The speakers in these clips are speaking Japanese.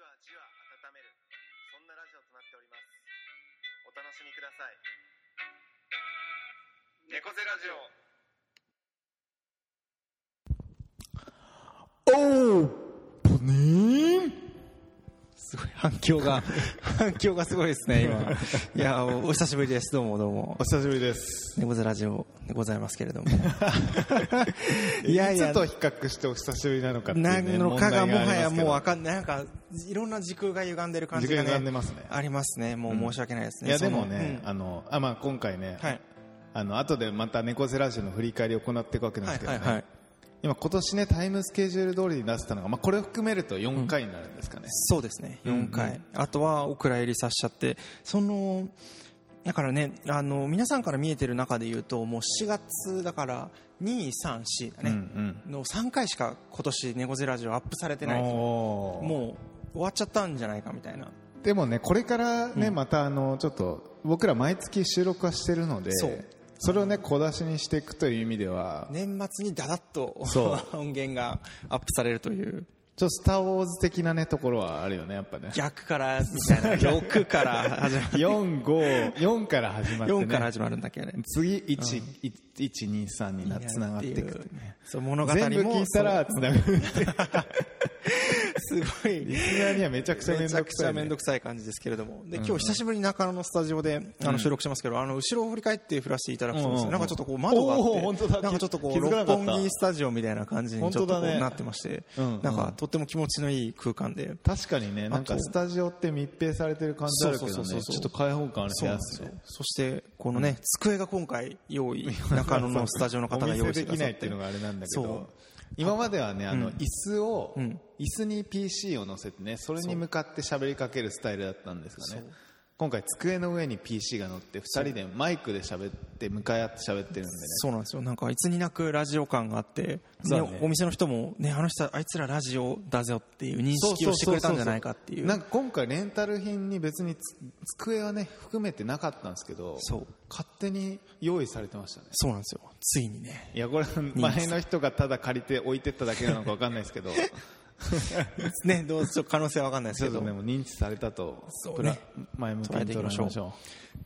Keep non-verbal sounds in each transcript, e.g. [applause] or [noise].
めるそんなラジオとなっておりますお楽しみください猫背ラジオおーポニー？すごい反響が、[laughs] 反響がすごいですね、今。いや、おお久しぶりです。どうもどうもお。久しぶりです。猫背ラジオでございますけれども。[laughs] いやいや。いつと比較してお久しぶりなのかっていう、ね、何のかがもはやもうわかかんない。なんか、いろんな時空が歪んでる感じがね。時空歪んでますねありますね。もう申し訳ないですね。いやでもね、うんあの、あ、まあ今回ね、はい。あの、後でまた猫背ラジオの振り返りを行っていくわけなんですけどね。はいはいはい今今年ね、タイムスケジュール通りに出せたのが、まあこれを含めると4回になるんですかね。そうですね、うんうん4回、あとはお蔵入りさせちゃって、そのだからねあの、皆さんから見えてる中で言うと、もう4月だから、2、3、4だね、うんの3回しか今年ネゴゼラジオアップされてない、もう終わっちゃったんじゃないかみたいな、でもね、これからね、うん。またあの、ちょっと、僕ら毎月収録はしてるので、それをね、小出しにしていくという意味では、年末にだだっとそ [laughs] 音源がアップされるという、ちょっとスター・ウォーズ的なね、ところはあるよね、やっぱね。逆からみたいな、6から始まる、[laughs] 4、5、4から始まってね。4から始まるんだっけね。次、1、1、2、3にな、つながっていくね。そう物語も全部聞いたらつながる。[laughs] すごい。リスナーにはめちゃくちゃめんめちゃくちどくさい、ね。ゃ面倒くさい感じですけれども。で今日久しぶりに中野のスタジオであの収録してますけど、あの後ろを振り返って振らせていただくとですね、なんかちょっとこう窓があってなんかちょっとこう六本木スタジオみたいな感じにちょっとなってまして、なんかとっても気持ちのいい空間で。確かにね、なんかスタジオって密閉されてる感じあるけどね、ちょっと開放感ある部屋ですねそしてこのね、机が今回用意中野のスタジオの方が用意してくださって。できないっていうのがあれなんだけそう。ど、今まではね、あの、うん。椅子を、うん。椅子に PC を乗せてね、それに向かって喋りかけるスタイルだったんですがね。今回机の上に PC が乗って二人でマイクで喋って向かい合って喋ってるんでね。そうなんですよ。なんかいつになくラジオ感があって、ね。ねお店の人も、ね、あの人あいつらラジオだぜよっていう認識をしてくれたんじゃないかっていう。なんか今回レンタル品に別につ机はね含めてなかったんですけどそう。勝手に用意されてましたね。そうなんですよ。ついにね。いやこれ前の人がただ借りて置いてっただけなのか分かんないですけど [laughs] ねどうちょっと可能性は分かんないですけど。ちょっとでも認知されたとそね。前向きに捉えましょ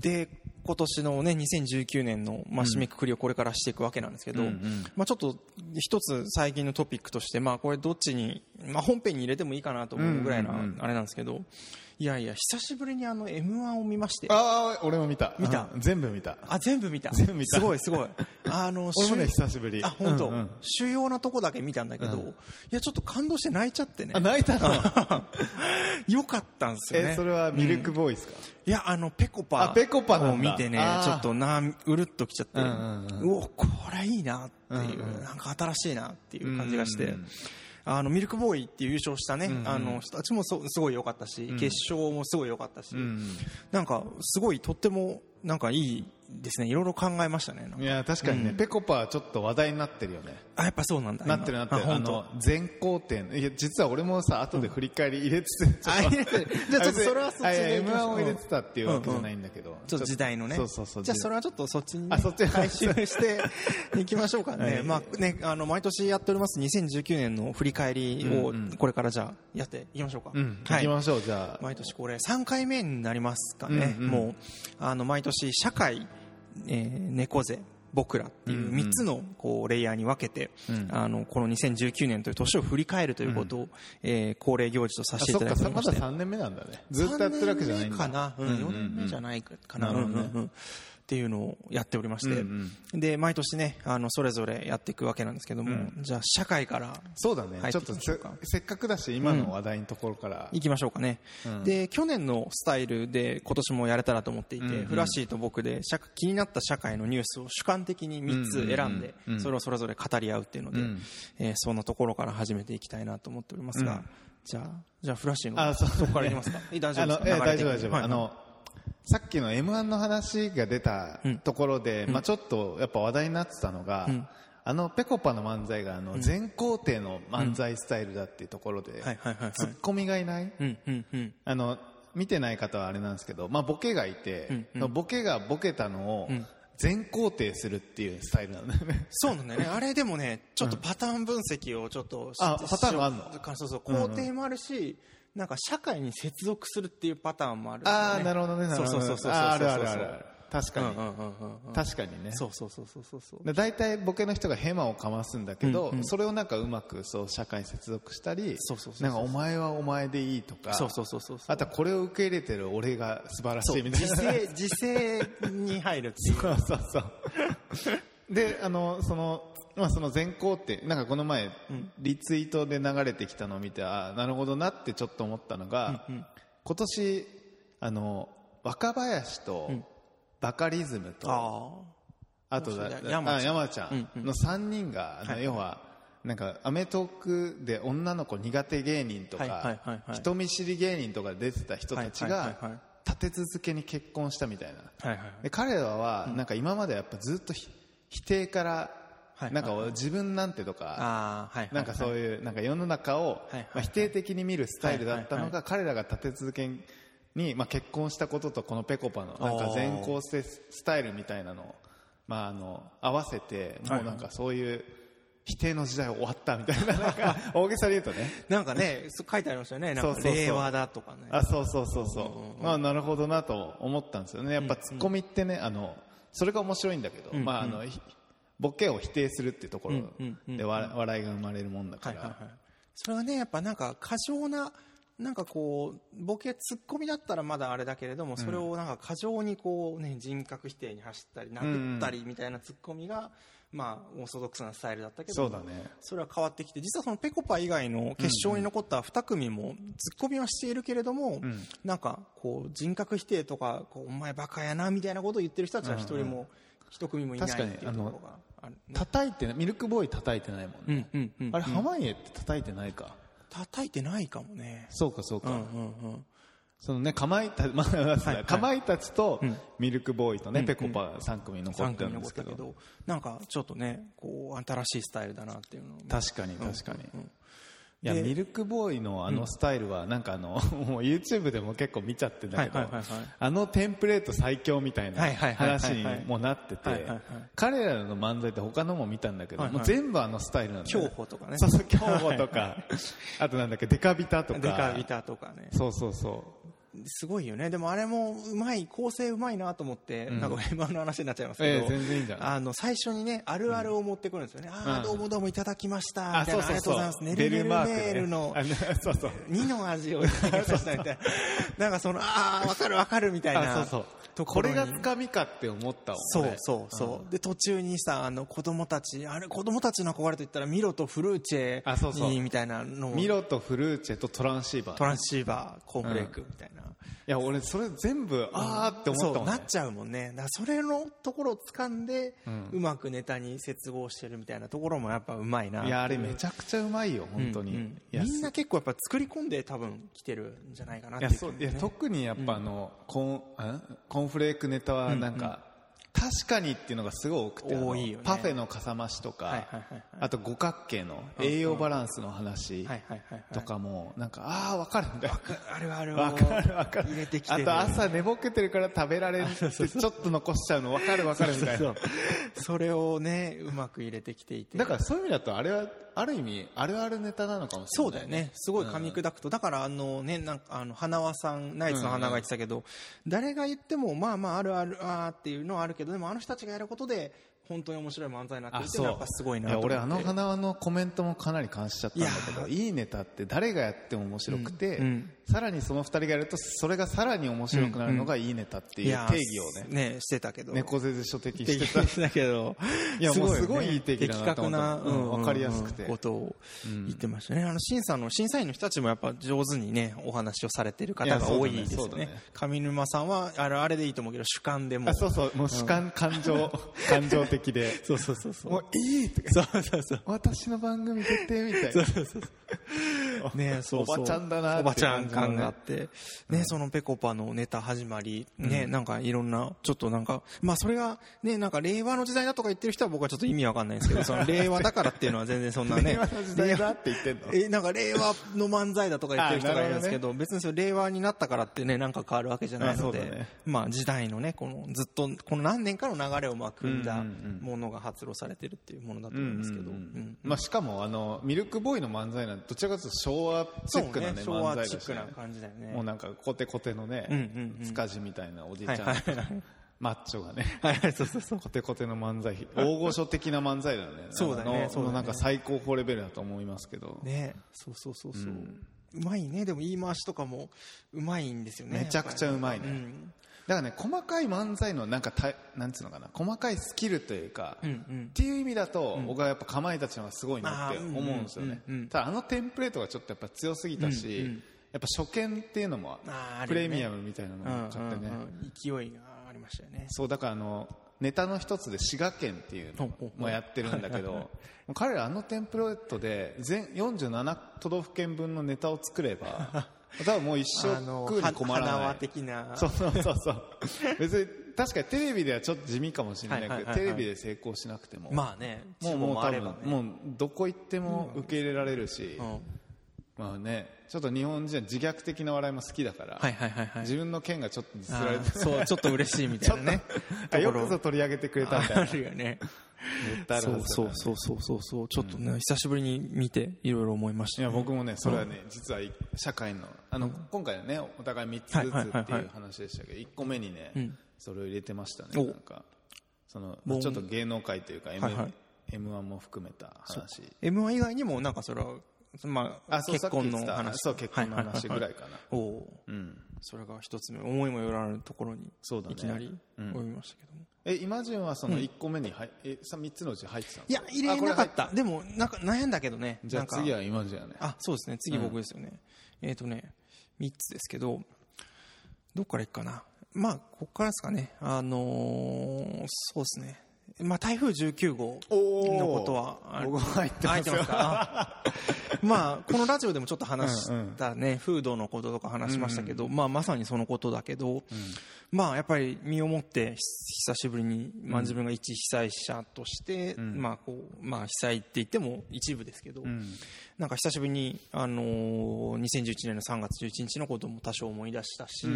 で今年のね2019年の、まあ、締めくくりをこれからしていくわけなんですけど、うんうん。まあ、ちょっと一つ最近のトピックとして、まあ、これどっちに、まあ、本編に入れてもいいかなと思うぐらいなあれなんですけどいやいや久しぶりにあの m 1を見まして。ああ俺も見た。見た？うん。全部見た。あ全部見た。全部見た。すごいすごい。あの [laughs] 俺もね主久しぶり。あ本当、うんうん。主要なとこだけ見たんだけど、うん。いやちょっと感動して泣いちゃってね。あ泣いたの？[laughs] よかったんですよね。えそれはミルクボーイですか？いやあのペコパあペコパを見てねちょっとなうるっときちゃって、うんうんうん。おこれいいなっていう、うんうん。なんか新しいなっていう感じがして、うんうんあのミルクボーイっていう優勝したね、んうん。あの人たちもそすごい良かったし、決勝もすごい良かったし、うん。なんかすごいとってもなんかいいですね。いろいろ考えましたね。いや確かにね、うん。ペコパはちょっと話題になってるよね。あやっぱそうなんだ。なってるなってる。あの全工程いや実は俺もさ後で振り返り入れてて、ちょっとあ入れてる。じゃあちょっとそれはそっちであいや行きましょう。M1 を入れてたっていうわけじゃないんだけど、ちょっと時代のね。そうそうそう。じゃあそれはちょっとそっちに、ね、あそっち。回収して [laughs] いきましょうかね、はい。まあねあの毎年やっております2019年の振り返りをうんうん。これからじゃあやっていきましょうか、うんはい。行きましょうじゃあ。毎年これ3回目になりますかね、うんうん。もうあの毎年社会、えー猫背僕らっていううんうん。3つのこうレイヤーに分けて、うん。あのこの2019年という年を振り返るということを、えー恒例行事とさあせていただいて。おりまして3年目なんだね。ずっとやってるわけじゃないんだ。3年目かな、うん。うんうんうん4年目じゃないかな、なるほどねうんうんうんっていうのをやっておりまして、うんで毎年ねあのそれぞれやっていくわけなんですけども、うん。じゃあ社会からそうだね。ちょっとせっかくだし今の話題のところから、いきましょうかね、うん。で去年のスタイルで今年もやれたらと思っていて、うんうん。フラッシーと僕で社気になった社会のニュースを主観的に3つ選んで、うんうんうんそれをそれぞれ語り合うっていうので、うん。えーそんなところから始めていきたいなと思っておりますが、うん。じゃあじゃあフラッシーのあそう。そこからいきますか。[laughs] 大丈夫です。かえ大丈夫大丈夫、はい。あのさっきの m 1の話が出たうんところで、まあ、ちょっとやっぱ話題になってたのが、うん。あのぺこぱの漫才があの全工程の漫才スタイルだっていうところで、ツッコミがいない、うんうんうん。あの見てない方はあれなんですけど、まあ、ボケがいて、うんうん。ボケがボケたのをうん。全肯定するっていうスタイルなんだよね。そうなんだよね。あれでもね、ちょっとパターン分析をちょっとしあパターンがあんの？そうそう、肯定もあるし、なんか社会に接続するっていうパターンもあるね、ああなるほどねなるほどそうそうそうそうあるあるある。確かに、うんうんうん確かにね。そうそうそうそうそう。そうで大体ボケの人がヘマをかますんだけど、うんうん。それをなんかうまくそう社会に接続したりそうそうそうそう。なんかお前はお前でいいとかそうそうそうそうあとはこれを受け入れてる俺が素晴らしいみたいな。時勢時勢に入るっていう。[laughs] そうそうそう。であのそのまあ、その前行ってなんかこの前、リツイートで流れてきたのを見てあなるほどなってちょっと思ったのが、今年あの若林とバカリズムと、ああとだ山ちゃん。あ山ちゃんの3人が、あのはい要はなんかアメトークで女の子苦手芸人とはいはいかはいはい。人見知り芸人とか出てた人たちはいはいはいはいが立て続けに結婚したみたいな。あはいはい。で彼らはなんか今までやっぱずっとひ否定からはい。なんか自分なんてとかなんかそういうなんか世の中をまあ否定的に見るスタイルだったのはいが彼らが立て続けにまあ結婚したこととこのぺこぱのなんか全校ススタイルみたいなのをまああの合わせてもうなんかそういう否定の時代終わったみたいな [laughs] なんか大げさで言うとね。なんかね書いてありましたよね。なんかそうそうそう。令和だとかね。あそうそうそうそう。まあなるほどなと思ったんですよね。やっぱツッコミってねあのそれが面白いんだけどまああのひボケを否定するっていうところでわ笑いが生まれるもんだから。はいはいはい。それはねやっぱなんか過剰ななんかこうボケツッコミだったらまだあれだけれどもそれをなんか過剰にこうね人格否定に走ったり殴ったりみたいなツッコミがまあオーソドックスなスタイルだったけどそうだね。それは変わってきて実はそのぺこぱ以外の決勝に残った2組もツッコミはしているけれども、なんかこう人格否定とかこうお前バカやなみたいなことを言ってる人たちは一人も一組もいないっていうところが叩いてミルクボーイ叩いてないもんね。うんうんうん。あれ濱家って叩いてないか。叩いてないかもね。そうかそうか、うんうんうん。そのねかまいた、[laughs] まあはいかまいたちとミルクボーイとね、ぺこぱ3組残3ってるんですけど。けどなんかちょっとねこう新しいスタイルだなっていうのを確かに確かに、いやでミルクボーイのあのスタイルはなんかあの、[laughs] もう YouTube でも結構見ちゃってんだけど、はいはいはいはい。あのテンプレート最強みたいな話にもなっててはいはいはい彼らの漫才って他のも見たんだけど、はいはい。もう全部あのスタイルなんだよ競歩とかね。そうそう競歩とか。あとなんだっけデカビタとか。デカビタとかね。そうそうそうすごいよね。でもあれもうまい構成うまいなと思って、なんか M−1 の話になっちゃいますけど、えいいあの最初にねあるあるを持ってくるんですよね、ああどうもどうもいただきました。みたいな。ありがとうございます。ねベルメルメールの。あそうそう。2の味をいただきましたみたいな。なんかそのああ分かる分かるみたいなあそうそう。とここれがつかみかって思ったわそう俺そうそう、で途中にさあの子供たちあれ子供たちの憧れと言ったらミロとフルーチェあそうそう。にみたいなのを。ミロとフルーチェとトランシーバー。トランシーバーコーンフレークみたいな、いや俺それ全部あーって思ったもんね。そうなっちゃうもんね。だからそれのところを掴ん。で、うまくネタに接合してるみたいなところもやっぱうまいないやあれめちゃくちゃうまいよ本当に、うん。うんみんな結構やっぱ作り込んで多分来てるんじゃないかなっいやていうそういや特にやっぱあの、コーンあコーンフレークネタはなんか、確かにっていうのがすごい多くてね。パフェのかさ増しとか、はいはいはいはい。あと五角形の栄養バランスの話とかもなんかああ分かるみたいなあるあるわかるわかる。入れてきてる。あと朝寝ぼけてるから食べられんってちょっと残しちゃうの分かる分かるみたいな。そうそれをねうまく入れてきていて。だからそういう意味だとあれはある意味あるあるネタなのかもしれないそうだよね。すごい噛み砕くと、だからあのねなんかあの花輪さんナイツの花が言ってたけど、誰が言ってもまあまああるあるあーっていうのはあるけどでもあの人たちがやることで本当に面白い漫才になってるっていう。のはやっぱすごいな俺あの花輪のコメントもかなり感じちゃったんだけどいいいネタって誰がやっても面白くて、うんうんさらにその二人がやるとそれがさらに面白くなるのがいいネタっていう定義をね。ねしてたけど。猫背で書籍してた。けど。[laughs] いやもうすごいよねいい定義だなと思った。的確な、うんわかりやすくて。ことを言ってましたね、あの審査の審査員の人たちもやっぱ上手にねお話をされてる方が多いですよね。いやそうだね。上沼さんはあれあれでいいと思うけど主観でも。あそうそうもう主観感情、感情的で。[laughs] そうそうそうそう。もういいとかそうそうそう。私の番組出てみたいな。ねそうそう [laughs] おばちゃんだなおばちゃん感があって、ね、そのぺこぱのネタ始まり、ね、なんかいろんな、ちょっとなんか、まあそれが、ね、なんか令和の時代だとか言ってる人は僕はちょっと意味わかんないんですけど、[laughs] その令和だからっていうのは全然そんなね。令和の時代だって言ってんの。え、なんか令和の漫才だとか言ってる人がいるんですけあど、別にそれ令和になったからってね、なんか変わるわけじゃないので、まあ時代のね、このずっと、この何年かの流れをまあ組んだものが発露されてるっていうものだと思うんですけど、うんまあ、しかもあのミルクボーイの漫才なんてどちらかというと昭昭和チックなねね昭和漫才だしね。チックな感じだよね。もうなんかコテコテのね、うんうんうん。塚地みたいなおじいちゃん、はいはいはい。マッチョがね。はいはい。そうそうそう。コテコテの漫才。大御所的な漫才だよね。そうだねのそうだね。のなんか最高峰レベルだと思いますけど、ねそうそうそうそう、うまいね。でも言い回しとかもうまいんですよね。めちゃくちゃうまいね。うん。だからね細かい漫才のなんかたなんつうのかな細かいスキルというか、うんうん。っていう意味だと、僕はやっぱかまいたちの方がすごいなって思うんですよね、うんうんうん。ただあのテンプレートがちょっとやっぱ強すぎたし、うんうんやっぱ初見っていうのもプレミアムみたいなのもあっちゃってね、うんうんうん。勢いがありましたよね。そうだからあのネタの一つで滋賀県っていうのもやってるんだけど [laughs] 彼らあのテンプレートで全47都道府県分のネタを作れば [laughs] 多分もう一生食うに困ら花輪ない。的なそうそうそうそう。[laughs] 別に確かにテレビではちょっと地味かもしれないけど、はいはいはい。はいテレビで成功しなくても、まあねもうもう多分ねもうどこ行っても受け入れられるし、うん。まあねちょっと日本人は自虐的な笑いも好きだから、はいはいはいはい。自分の県がちょっとディスあられてーそうちょっと嬉しいみたいなね。[laughs] あよくぞ取り上げてくれたみたいな。[laughs] あるよねそうそうそうそうそうそうちょっとね、久しぶりに見ていろいろ思いました、いや僕もねそれはね、実は社会のあの、今回はねお互い3つずつはいはいはいはいってい。う話でしたけど1個目にね、ん。それを入れてましたね。お。なんかそのちょっと芸能界というか M、はいはい。M 1も含めた話。m 1以外にもなんかそれは、まあ、あ結婚の話。そう結婚の話ぐらいかな、おおーうんそれが一つ目思いもよらぬところにそうだね。いきなりうん。及びましたけども、え今順はその1個目に入、えさ3つのうち入ってたのいや入れなかった。でもなんか悩んだけどね。じゃあ次は今順やね。あそうですね。次僕ですよね、えっ、とね3つですけどどっからいくかな。まあここからですかね。あのーそうですねまあ台風19号のことは入ってますか？あ。[laughs] まあこのラジオでもちょっと話したね、フードのこととか話しましたけど、まあまさにそのことだけど、まあやっぱり身をもってひ久しぶりに、まあ自分が一被災者として、まあこう、まあ被災って言っても一部ですけど、なんか久しぶりに、あのー2011年の3月11日のことも多少思い出したし、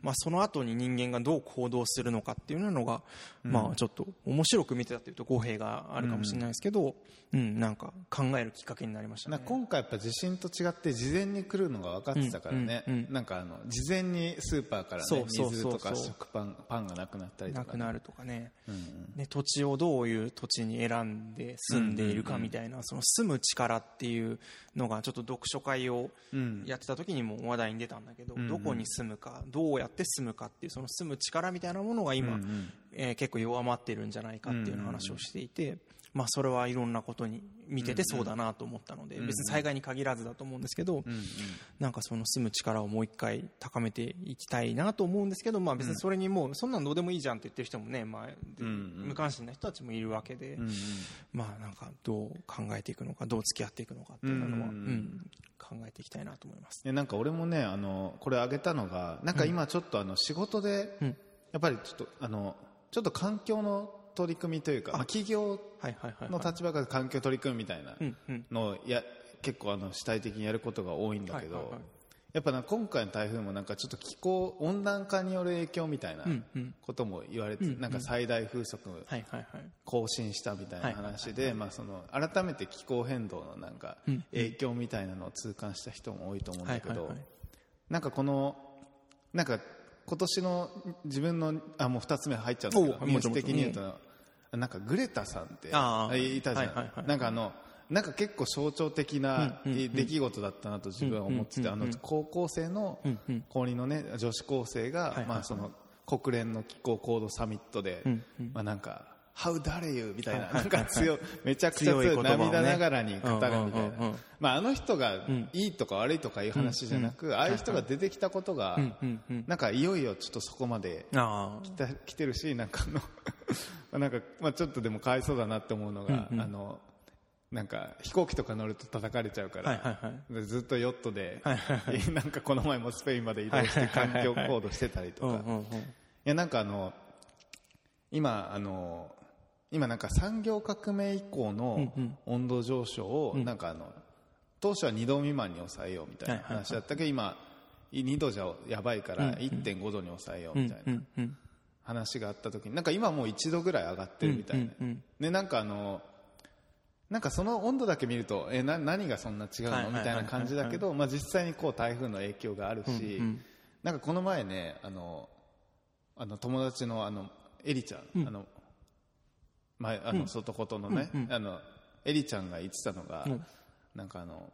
まあその後に人間がどう行動するのかっていうのが、まあちょっと面白く見てたっていうと語弊があるかもしれないですけど、うん、なんか考えるきっかけになりましたね。な。今回やっぱ地震と違って事前に来るのが分かってたからね、うんうんうんなんかあの事前にスーパーから、ね、そうそうそうそう。水とか食パンパンがなくなったりとか、ね、なくなるとかね,、うんうん。ね土地をどういう土地に選んで住んでいるかみたいな、その住む力っていうのがちょっと読書会をうん。やってた時にも話題に出たんだけど、どこに住むかどうやって住むかっていうその住む力みたいなものが今、うんうん。えー結構弱まってるんじゃないかっていう話をしていて、まあ、それはいろんなことに見ててそうだなと思ったので、別に災害に限らずだと思うんですけど、なんかその住む力をもう一回高めていきたいなと思うんですけど、まあ、別にそれにもうそんなんどうでもいいじゃんって言ってる人もね、まあ無関心な人たちもいるわけで、まあなんかどう考えていくのかどう付き合っていくのかっていうのは、考えていきたいなと思います。でなんか俺もねあのこれ挙げたのがなんか今ちょっとあの仕事で、うん。やっぱりちょっとあのちょっと環境の取り組みというかまあ、企業の立場から環境取り組みみたいなうんうん。のをや結構あの主体的にやることが多いんだけど、やっぱな今回の台風もなんかちょっと気候温暖化による影響みたいなうんうん。ことも言われて、うんうん。なんか最大風速更新したみたいな話で、まあ、その改めて気候変動のなんかうん影響みたいなのを痛感した人も多いと思うんだけどなんかこのなんか今年の自分のあもう2つ目入っちゃったけどおニュースもちろん的に言うとなんかグレタさんっていたじゃん、はいはい。はいなんかあのなんか結構象徴的な出来事だったなと自分は思っててあの高校生の高2のね女子高生がまあその国連の気候行動サミットでまあなんか How dare you みたいなはいはいなんか強い [laughs] めちゃくちゃ強いね。涙ながらに語るみたいうんうんうんうなんまああの人がいいとか悪いとかいう話じゃなくああいう人が出てきたことがうん。うん。うん。なんかいよいよちょっとそこまであ来た来てるしなんかあのまあ [laughs] なんかまあちょっとでもかわいそうだなって思うのがあのなんか飛行機とか乗ると叩かれちゃうかあはいらはいはい。でずっとヨットではいはい。[laughs] なんかこの前もスペインまで移動して環境行動してたりとか。うんうんうん。いやなんかあの今あの今なんか産業革命以降の温度上昇をなんかあの当初は2度未満に抑えようみたいな話だったけど今2度じゃやばいから1.5度に抑えようみたいな話があった時になんか今もう1度ぐらい上がってるみたいな、でなんかあのなんかその温度だけ見るとえな何がそんな違うの？みたいな感じだけど、まあ、実際にこう台風の影響があるし、なんかこの前ねあのあの友達のあのエリちゃん、あの前あの外ことのね、あのエリちゃんが言ってたのが、うん。なんかあの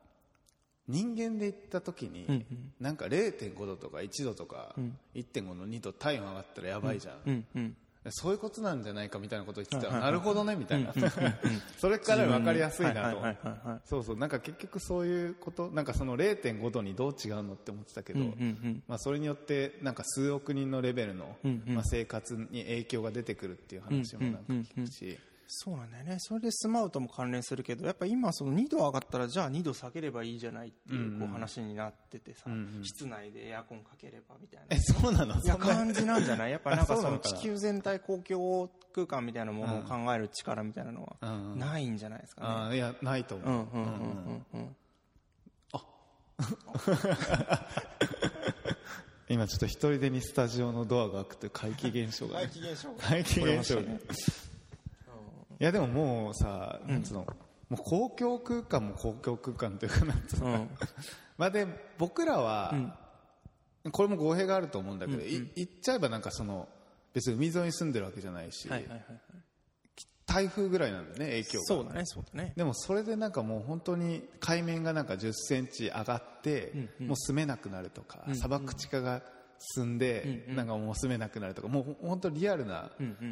人間で行った時に、うんなんか0.5度とか1度とか、1.5の2度体温上がったらやばいじゃん、うんうんそういうことなんじゃないかみたいなこと言ってた。ら、なるほどねみたいな、[laughs] それから分かりやすいなと、そうそう。なんか結局そういうことなんかその0.5度にどう違うのって思ってたけど、うんうんうん。まあ、それによってなんか数億人のレベルの、うんうん。まあ、生活に影響が出てくるっていう話もなんか聞くし、そうなんだよね。それでスマウトも関連するけどやっぱ今その2度上がったらじゃあ2度下げればいいじゃないっていうこう話になっててさ、室内でエアコンかければみたいな。えそうなの？いや感じなんじゃない？やっぱなんかあその地球全体公共空間みたいなものを考える力みたいなのはうん。ないんじゃないですかね。あーいやないと思う、うんうんうんうん。うん [laughs] 今ちょっと一人でにスタジオのドアが開くという怪奇現象が、怪奇現象が。怪奇現象が、いやでももうさ、なんつうの？もう公共空間も公共空間というかなんつうの、うん。[laughs] まあで僕らは、これも語弊があると思うんだけど、い言っちゃえばなんかその別に海沿いに住んでるわけじゃないし、はいはいはいはい。台風ぐらいなんだよね影響が。そうだねそうだね。でもそれでなんかもう本当に海面がなんか10センチ上がって、もう住めなくなるとか、砂漠地化が進んで、なんかもう住めなくなるとかもう本当リアルな、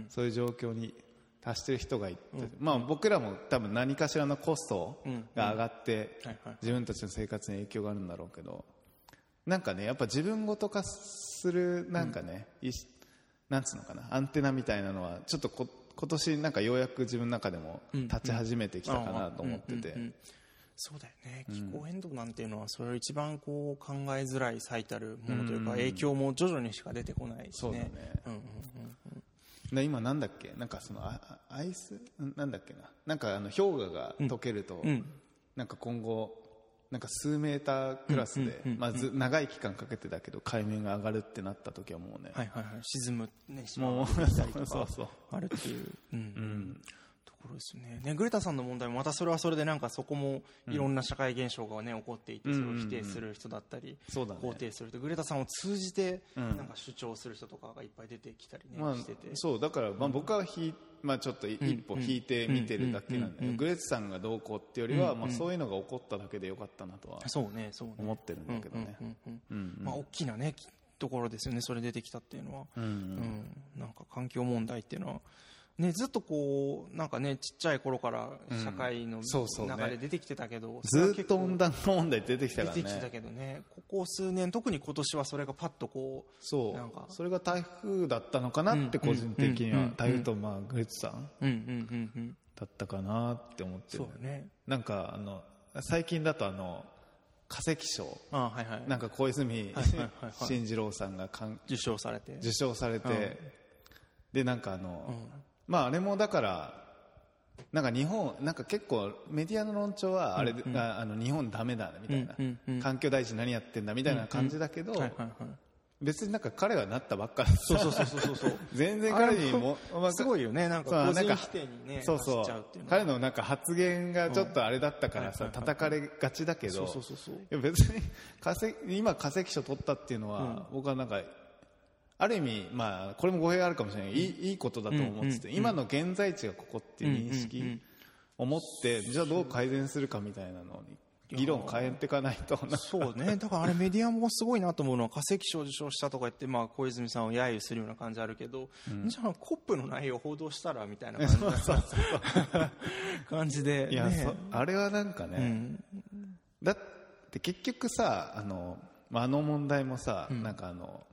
そういう状況に達してる人がいて、まあ僕らも多分何かしらのコストが上がって、自分たちの生活に影響があるんだろうけどなんかねやっぱ自分ごと化するなんかね、いしなんつうのかなアンテナみたいなのはちょっとこ今年なんかようやく自分の中でも立ち始めてきたかなと思ってて、うん。うん。うん。そうだよね。気候変動なんていうのはそれを一番こう考えづらい最たるものというか影響も徐々にしか出てこないしそうだね。ねうんうんうんで今なんだっけ？なんかそのああアイス？んなんだっけな？なんかあの氷河が溶けると、ん。なんか今後なんか数メータークラスで、まあ、ず長い期間かけてだけど海面が上がるってなった時はもうね、はいはいはい。沈むね島もうがたりとかそうそう。あるっていう、うん。ところですね。ねグレタさんの問題もまたそれはそれでなんかそこもいろんな社会現象がね起こっていてそれを否定する人だったりそうだね。肯定する人グレタさんを通じてん。なんか主張する人とかがいっぱい出てきたりねまあしてて、そうだから、まあ、僕はひ、まあ、ちょっとい一歩引いて見てるだけなんだけど、グレーツさんがどうこうっていうよりは、まあ、そういうのが起こっただけでよかったなとはそうねそうね。思ってるんだけどね。まあ、大きなねきところですよねそれ出てきたっていうのは、うん。うん。なんか環境問題っていうのは、ね、ずっとこうなんかねちっちゃい頃から社会の中で出てきてたけど、それはずっと温暖化問題出てきた出からね。てきてたけどね。ここ数年特に今年はそれがパッとこうそなんか。うそれが台風だったのかなって個人的にはうんうん台風とまあグレーツさん。うんうんうんうんだったかなって思ってるそうだね。なんかあの最近だとあの化石賞。あはいはい。なんか小泉進次郎さんがかん受賞されて。受賞されて、うん。でなんかあの、うんまああれもだからなんか日本なんか結構メディアの論調はあれ、ああの日本ダメだみたいな、うんうんうん。環境大臣何やってんだみたいな感じだけど、はいはいはい別になんか彼はなったばっかりそうそうそうそうそう [laughs] 全然彼にも、まあすごいよねなんそうか個人否定にねそうそう。彼のなんか発言がちょっとあれだったからさ、叩かれがちだけどそうそうそうそう。いや別に化石今化石賞取ったっていうのは、僕はなんかある意味、まあ、これも語弊があるかもしれない、いいいいことだと思ってて、今の現在地がここっていう認識を持って、じゃあどう改善するかみたいなのに議論を変えていかないとな。そうね、だからあれメディアもすごいなと思うのは化石賞受賞したとか言って、まあ、小泉さんを揶揄するような感じあるけど、じゃあコップの内容を報道したらみたいな感じ感じで、[laughs] いや、あれはなんかね、うん。だって結局さあの,、まあ、あの問題もさ、なんかあの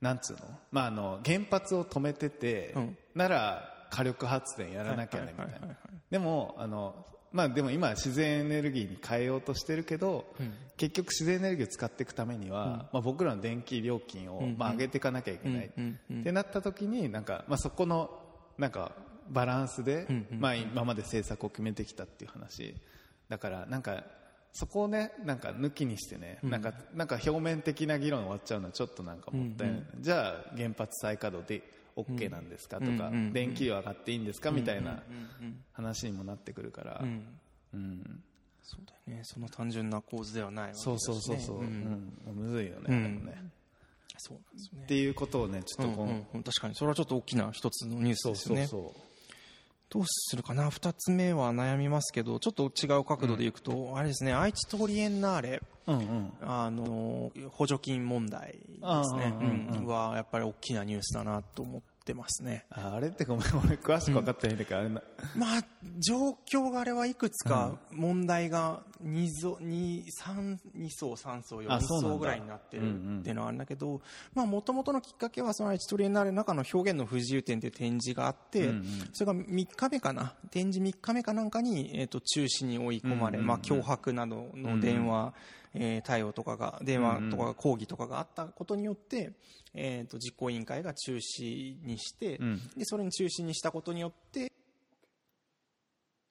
なんつうの,、まあ、あの原発を止めてて、うん。なら火力発電やらなきゃねみたいな。でもあのまあでも今自然エネルギーに変えようとしてるけど、結局自然エネルギーを使っていくためには、まあ、僕らの電気料金を、まあ、上げていかなきゃいけない、うんうんってなった時になんか、まあ、そこのなんかバランスで、まあ、今まで政策を決めてきたっていう話。だからなんかそこをねなんか抜きにしてね、なんかなんか表面的な議論終わっちゃうのはちょっとなんかもったいない、じゃあ原発再稼働で OK なんですかとか、うんうん電気量上がっていいんですかみたいなうんうん話にもなってくるから、うん。うん。うんそうだよね。その単純な構図ではないわけだしね。そうそうそうそう、ん。うん。むずいよね、うん。ね。そうなんですよね。っていうことをねちょっとこう。んうんうん。確かに。それはちょっと大きな一つのニュースそうですよね。そうそうどうするかな？2つ目は悩みますけどちょっと違う角度でいくと、あれですね愛知トリエンナーレうんうん。あの補助金問題ですね。あーうんうんうん。うん。はやっぱり大きなニュースだなと思ってますね。ああれってごめん俺詳しく分かってないんだけど、あれな。まあ状況があれはいくつか問題が 2, ぞ 2, 3 2層3層4あそうなんだ。層ぐらいになってるうんうんっていうのはあるんだけどもともとのきっかけはその愛知トリエンナーレの中の表現の不自由展という展示があって、うんうん。それが3日目かな。展示3日目かなんかに、えー、と中止に追い込まれ、うんうんうん。まあ、脅迫などの電話、えー対応とかが電話とかが抗議とかがあったことによって、えー、と実行委員会が中止にして、うん。でそれに中止にしたことによって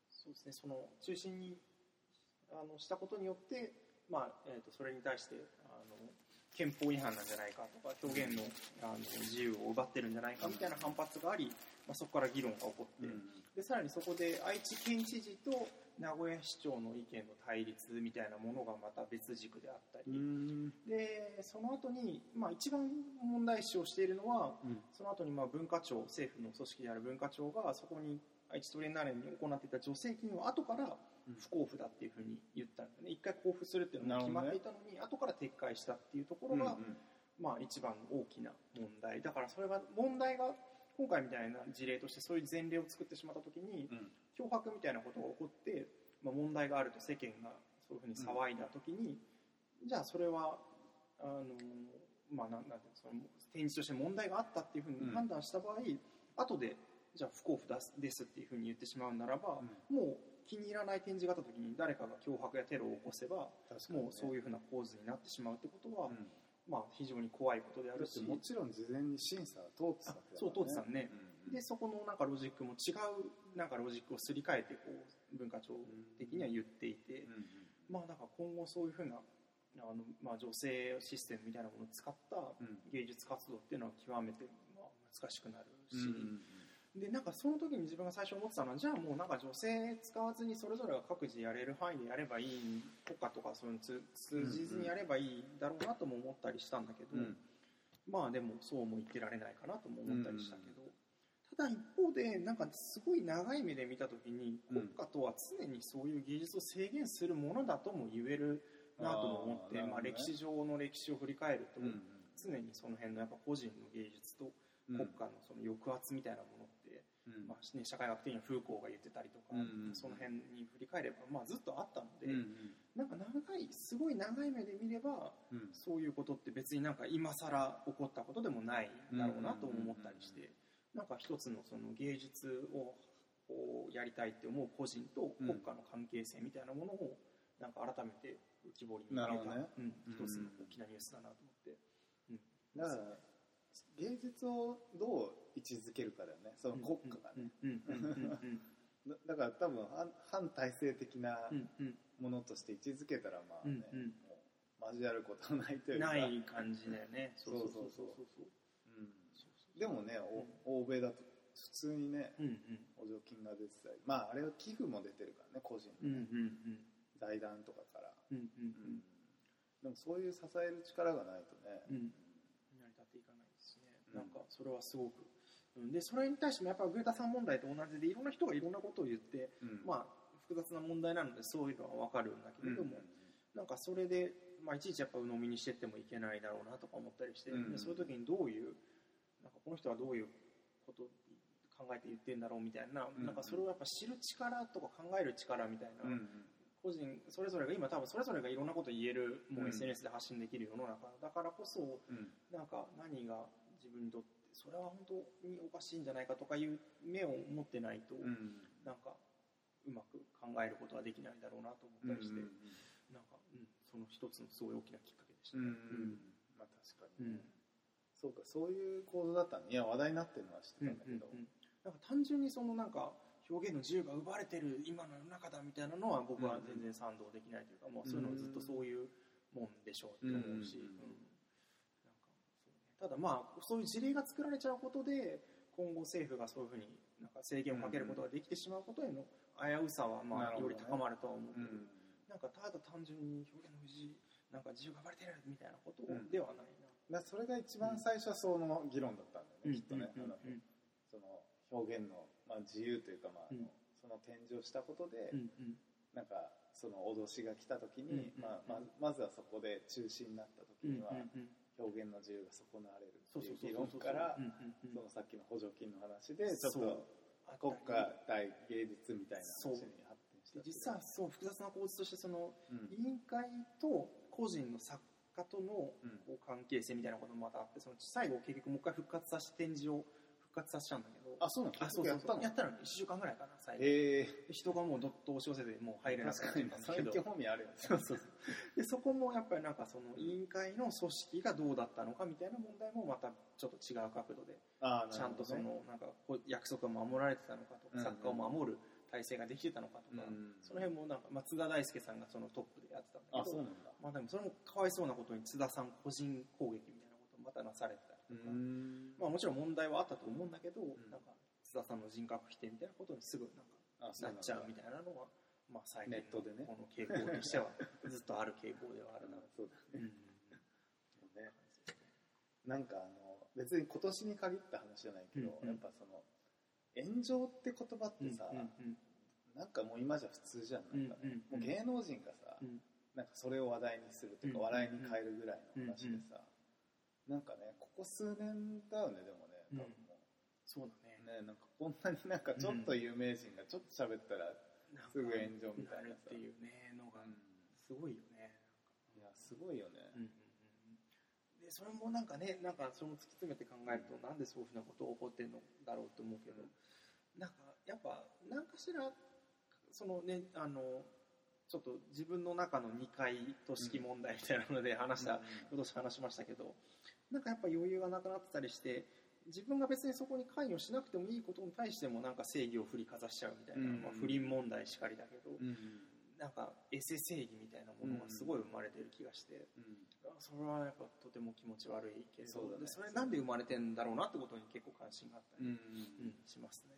そうですねその中止にあのしたことによって、まあえー、とそれに対してあの憲法違反なんじゃないかとか表現のあの自由を奪ってるんじゃないかみたいな反発があり、まあ、そこから議論が起こって、でさらにそこで愛知県知事と名古屋市長の意見の対立みたいなものがまた別軸であったり、でその後にまあ一番問題視をしているのは、その後にまあ文化庁政府の組織である文化庁がそこに愛知トレーナー連に行っていた助成金を後から不交付だっていうふうに言ったんですね。一回交付するっていうのが決まっていたのに、後から撤回したっていうところが、まあ、一番大きな問題。だからそれが問題が今回みたいな事例としてそういう前例を作ってしまった時に、脅迫みたいなことが起こって、まあ、問題があると世間がそういうふうに騒いだ時に、じゃあそれはあの、まあ、なんなんその展示として問題があったっていうふうに判断した場合、後でじゃあ不交付ですですっていうふうに言ってしまうならば、もう気に入らない展示があった時に誰かが脅迫やテロを起こせば、もうそういうふうな構図になってしまうってことは、まあ、非常に怖いことであるし。もちろん事前に審査は通ってたわけだそう通ってたね、うんでそこのなんかロジックも違うなんかロジックをすり替えてこう文化庁的には言っていて、まあだから今後そういうふうなあの、まあ、女性システムみたいなものを使った芸術活動っていうのは極めてまあ難しくなるし、でなんかその時に自分が最初思ってたのはじゃあもうなんか女性使わずにそれぞれが各自やれる範囲でやればいい国家とかそういうの通通じずにやればいいだろうなとも思ったりしたんだけど、まあでもそうも言ってられないかなとも思ったりしたけど、ただ一方でなんかすごい長い目で見た時に国家とは常にそういう芸術を制限するものだとも言えるなとも思って、あーなるほどね。まあ、歴史上の歴史を振り返ると、常にその辺のやっぱ個人の芸術と国家のその抑圧みたいなものって、まあね、社会学的にはフーコーが言ってたりとか、うんうんその辺に振り返れば、まあ、ずっとあったので、なんか長いすごい長い目で見ればそういうことって別になんか今更起こったことでもないだろうなとも思ったりしてなんか一つのその芸術をこうやりたいって思う個人と国家の関係性みたいなものをなんか改めて浮き彫りに入れた、ねうん、一つの大きなニュースだなと思って。だから芸術をどう位置づけるかだよね。その国家がね。うんうんうんうん [laughs] だだから多分反反体制的なうんうん。ものとして位置づけたらまあね、うんうん。もう交わることはないというか。ない感じだよね。そうそうそうそうう。んでもね、お欧米だと普通にねうん補助金が出てたり。まああれは寄付も出てるからね個人のうんね、財団とかから、でもそういう支える力がないとね、うん。成り立っていかないですね。なんかそれはすごく。うん。でそれに対してもやっぱグータさん問題と同じでいろんな人がいろんなことを言って、うん。まあ複雑な問題なのでそういうのは分かるんだけれども、なんかそれで、まあ、いちいちやっぱ鵜呑みにしてってもいけないだろうなとか思ったりして、うんでそういう時にどういうこの人はどういうこと考えて言ってんだろうみたいな,、うんなんかそれをやっぱ知る力とか考える力みたいな、うん個人それぞれが今多分それぞれがいろんなこと言えるもううん。SNS で発信できる世の中だからこそうん。なんか何が自分にとってそれは本当におかしいんじゃないかとかいう目を持ってないと、うん。なんかうまく考えることはできないだろうなと思ったりして、なんか、うん、その一つのすごい大きなきっかけでしたうんね。まあ確かうん。に、ねそうかそういう構造だったの。いや話題になってるのは知ってうんたんだけど、うんうんなんか単純にそのなんか表現の自由が奪われてる今の世の中だみたいなのは僕は全然賛同できないというか、もうそういうのはずっとそういうもんでしょうって思うし、うんうんうね。ただまあそういう事例が作られちゃうことで今後政府がそういうふうになんか制限をかけることができてしまうことへの危うさはまあより高まるとは思う。けど、うん。なんかただ単純に表現の自由なんか自由がばれてるみたいなことうん。ではないな。だそれが一番最初はその議論だったんだよね、きっとね、うんあのその表現の、まあ、自由というか、まああのうんその展示をしたことで、うなんかその脅しが来た時に、うんまあ、ままずはそこで中止になった時には、表現の自由が損なわれるっていう議論からそのさっきの補助金の話でちょっと国家対芸術みたいなそう話に発展したで実はそう複雑な構図としてそのうん。委員会と個人の作家とのうん。こう関係性みたいなこともまたあってその最後結局もう一回復活させて展示を復活させたんだけど。あそうなのあそうそうやったの？やったの。1週間ぐらいかな最後。え。で人がもうどっと押し寄せてもう入れえなくなっ確かにたんだけど。それ興味あるよね。そうそうでそこもやっぱりなんかその委員会の組織がどうだったのかみたいな問題もまたちょっと違う角度であーちゃんとそのなんか約束が守られてたのかとうんうん。か作家を守る体制ができてたのかとかうん。その辺もなんか松田大輔さんがそのトップでやってたんだけどどねあそうなんだ。まあでもそれもかわいそうなことに津田さん個人攻撃みたいなこともまたなされてたりとかん。まあもちろん問題はあったと思うんだけどん。なんか津田さんの人格否定みたいなことにすぐなんかなっちゃうみたいなのはまあ最近ネットでね。この傾向としてはずっとある傾向ではあるな。うんそうだうん。ねねなんかあの別に今年に限った話じゃないけど、やっぱその炎上って言葉ってさ、なんかもう今じゃ普通じゃんなんか。ね、もう芸能人がさ、うん。なんかそれを話題にするというか、うん笑いに変えるぐらいの話でさ、なんかねここ数年だよねでもね多分もそうだね。う、ねなんかこんなになんかちょっと有名人がちょっと喋ったら、すぐ炎上みたいなさ。るっていうねのがうん。すごいよね。いやすごいよね、それもなんかねなんかそれも突き詰めて考えると、なんでそういうふうなこと起こってるのだろうと思うけど、なんかやっぱ何かしらそのねあのちょっと自分の中の二階都市記問題みたいなので話した、今年話しましたけどなんかやっぱ余裕がなくなってたりして自分が別にそこに関与しなくてもいいことに対してもなんか正義を振りかざしちゃうみたいな、うん。まあ、不倫問題しかりだけど、うんなんかエセ正義みたいなものがすごい生まれてる気がして、うん。それはやっぱとても気持ち悪いけれど。そね。でそれなんで生まれてんだろうなってことに結構関心があったり、うん。うんしますね。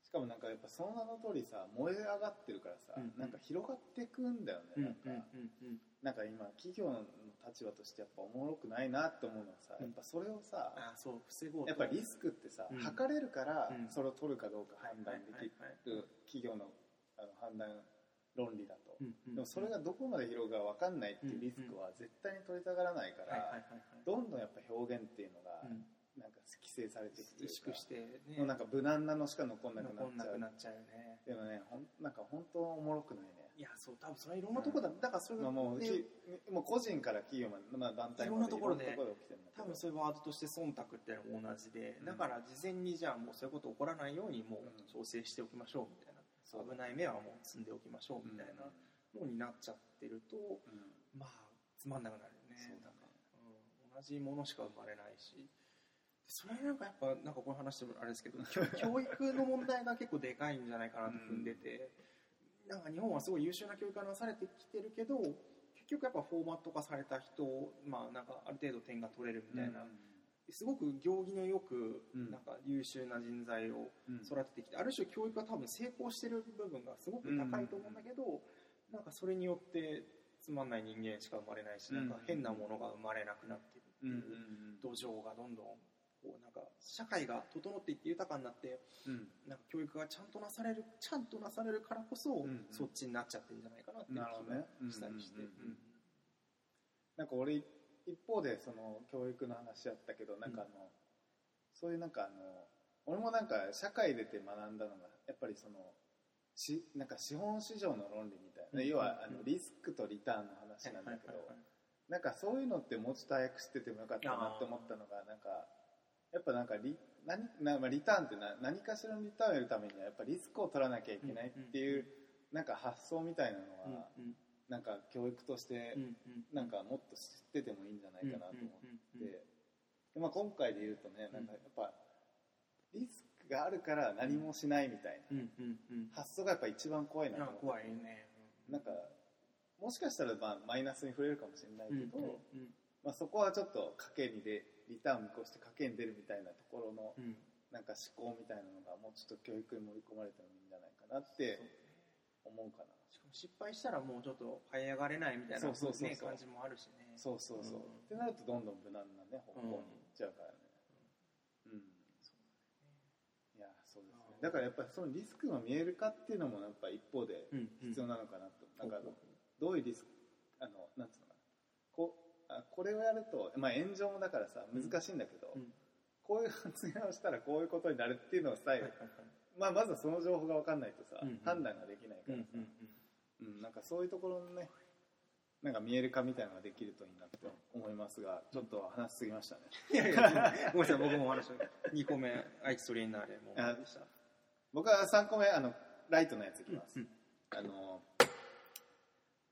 しかもなんかやっぱその名の通りさ燃え上がってるからさ、うん。なんか広がっていくんだよね、なんか、うんなんか今企業の立場としてやっぱおもろくないなって思うのはさ、うん。やっぱそれをさ、あそう防ごうと。やっぱリスクってさ、うん。測れるからうん。それを取るかどうか判断できる企業のあの判断論理だと、うんうんでもそれがどこまで広がるか分かんないっていうリスクは絶対に取りたがらないから、どんどんやっぱ表現っていうのがうん。なんか規制されていくというかしてね。もうなんか無難なのしか残んなくなっちゃうくなっちゃうよね。でもねほんなんか本当おもろくないね。いやそう多分それはいろんなところだ、だからそれが、まあ、もうねきもう個人から企業まで、まあ、団体までいろんなところで多分そういうワードとして忖度っていうのも同じで、うんだから事前にじゃあもうそういうこと起こらないようにもううん。調整しておきましょうみたいな、危ない目はもう積んでおきましょうみたいなのになっちゃってると、うん。まあつまんなくなるよねそうだね。同じものしか生まれないし。それなんかやっぱなんかこれ話してもあれですけど教 [laughs] 教育の問題が結構でかいんじゃないかなと踏んでて、なんか日本はすごい優秀な教育がなされてきてるけど結局やっぱフォーマット化された人をまあなんかある程度点が取れるみたいな、すごく行儀のよくうん。なんか優秀な人材をうん。育ててきて、ある種教育が多分成功してる部分がすごく高いと思うんだけど、なんかそれによってつまんない人間しか生まれないし、うん。なんか変なものが生まれなくなってうんるっていう土壌がどんどんこうなんか社会が整っていって豊かになってうん。なんか教育がちゃんとなされるちゃんとなされるからこそ、そっちになっちゃってるんじゃないかなっていう気がしたりして。なんか俺一方でその教育の話やったけどなんかあの、そういうなんかあの俺もなんか社会出て学んだのがやっぱりそのしなんか資本市場の論理みたいな、うん。要はあうん。のリスクとリターンの話なんだけど、はいはいはいはい。なんかそういうのってもうちょっと早く知っててもよかったなって思ったのがなんかやっぱなんかリ何な、まあ、リターンってな何かしらのリターンを得るためにはやっぱリスクを取らなきゃいけないっていう、なんか発想みたいなのは、うんうんなんか教育としてなんかもっと知っててもいいんじゃないかなと思って、でまあ、今回で言うとねなんかやっぱリスクがあるから何もしないみたいな。発想がやっぱ一番怖いなとあ思って。怖いね。なんかもしかしたらまあマイナスに触れるかもしれないうんけど、まあ、そこはちょっと賭けにでリターン見越して賭けに出るみたいなところのうん。なんか思考みたいなのがもうちょっと教育に盛り込まれてもいいんじゃないかなって思うかな。しかも失敗したらもうちょっと這い上がれないみたいな、そうそう感じもあるしね。そうそうそう、うん。ってなるとどんどん無難なね方向に行っちゃうからね。うん、いやそうですね。だからやっぱりそのリスクが見えるかっていうのもやっぱ一方でうん必要なのかなと、なんかほう。ほどういうリスクあのなんつうのかな。こあこれをやると、まあ、炎上もだからさ難しいんだけど、うん。こういう発言をしたらこういうことになるっていうのをさえ、まあ、まずはその情報が分かんないとさ、うんうん。判断ができないからさ、うんなんかそういうところのねなんか見える化みたいなのができるといいなって思いますがちょっと話しすぎましたね。いやいや、ごめんなさい、僕もお話を。2個目、愛知トレーナーでもうでした。僕は3個目あのライトのやついきます、うんあの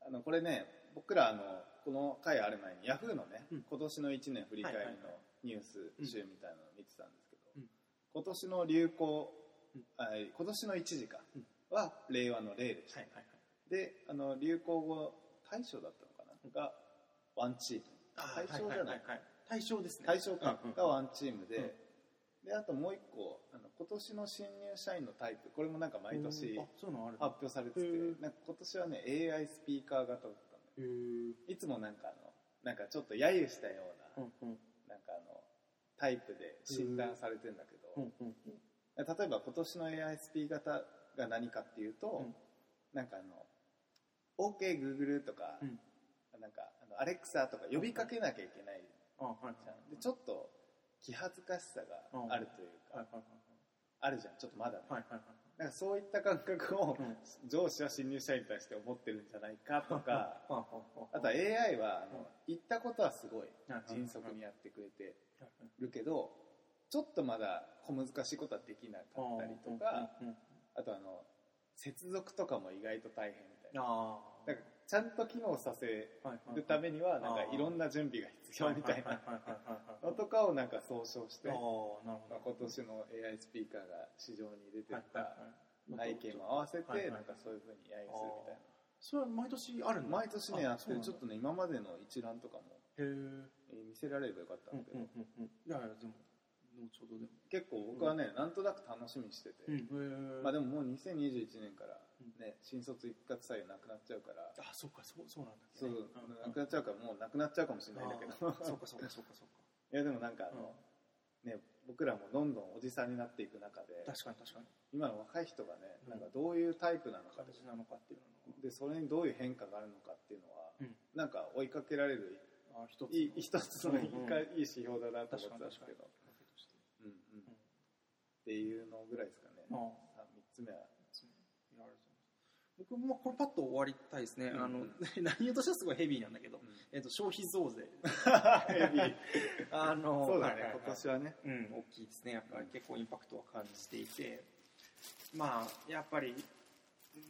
あのこれね僕らあのこの回ある前にヤフーのね、うん。今年の1年振り返りのニュース集みたいなのを見てたんですけど、うん。今年の流行、うんあ今年の一時かうん。は令和の令でした、はいはいはい。であの流行語大賞だったのかな、がワンチーム。大賞じゃない,、はい。対象ですね。大賞か、がワンチームで、であともう一個あの今年の新入社員のタイプこれもなんか毎年発表されててなんか今年はね AI スピーカー型だったんだへー。よいつもなんかあのなんかちょっと揶揄したような、うんうん。なんかあのタイプで診断されてんだけど、うんうん例えば今年の AI スピー型が何かっていうと、うん。なんかあの OKGoogle とか、うん。なんかあの Alexa とか呼びかけなきゃいけないじゃん。でちょっと気恥ずかしさがあるというか、あるじゃんちょっとまだね、はいはいはいなんかそういった感覚をうん。上司は新入社員に対して思ってるんじゃないかとか [laughs] はあとは AI はあの言ったことはすごい迅速にやってくれてるけどちょっとまだ小難しいことはできなかったりとかあとあの接続とかも意外と大変みたいな。あだからちゃんと機能させるためにはなんかいろんな準備が必要みたいな。のとかをなんか総称してまあ今年の AI スピーカーが市場に出てはいた背景も合わせてなんかそういうふうに揶揄するみたいな。それは毎年ある毎年ねやってるちょっととね今までの一覧とかも、見せられればよかったんだけど、いやいやでも後ほどでも。結構僕はね、なんとなく楽しみにしてて、うん。まあでももう2021年からね新卒一括採用なくなっちゃうから、あそうかそうそうなんだそう、ねなくなっちゃうからもうなくなっちゃうかもしれないんだけど。そうかそうかそうかそうか。[laughs] いやでもなんかあの、ね僕らもどんどんおじさんになっていく中で確かに確かに。今の若い人がねうん。なんかどういうタイプなのか形なのかっていうのでそれにどういう変化があるのかっていうのは、うん。なんか追いかけられるあ一つの。いい一つのいいか、うんうん。いい指標だなと思ってたんですけど、確かに確かうんうんっていうのぐらいですかね、あさ3つ目は。僕もこれパッと終わりたいですね、うんあの [laughs] 内容としてはすごいヘビーなんだけど、えっと消費増税。[laughs] ヘビー。[laughs] あのそうだね、はい。今年はね。うん、大きいですね。やっぱり結構インパクトは感じていて。まあやっぱり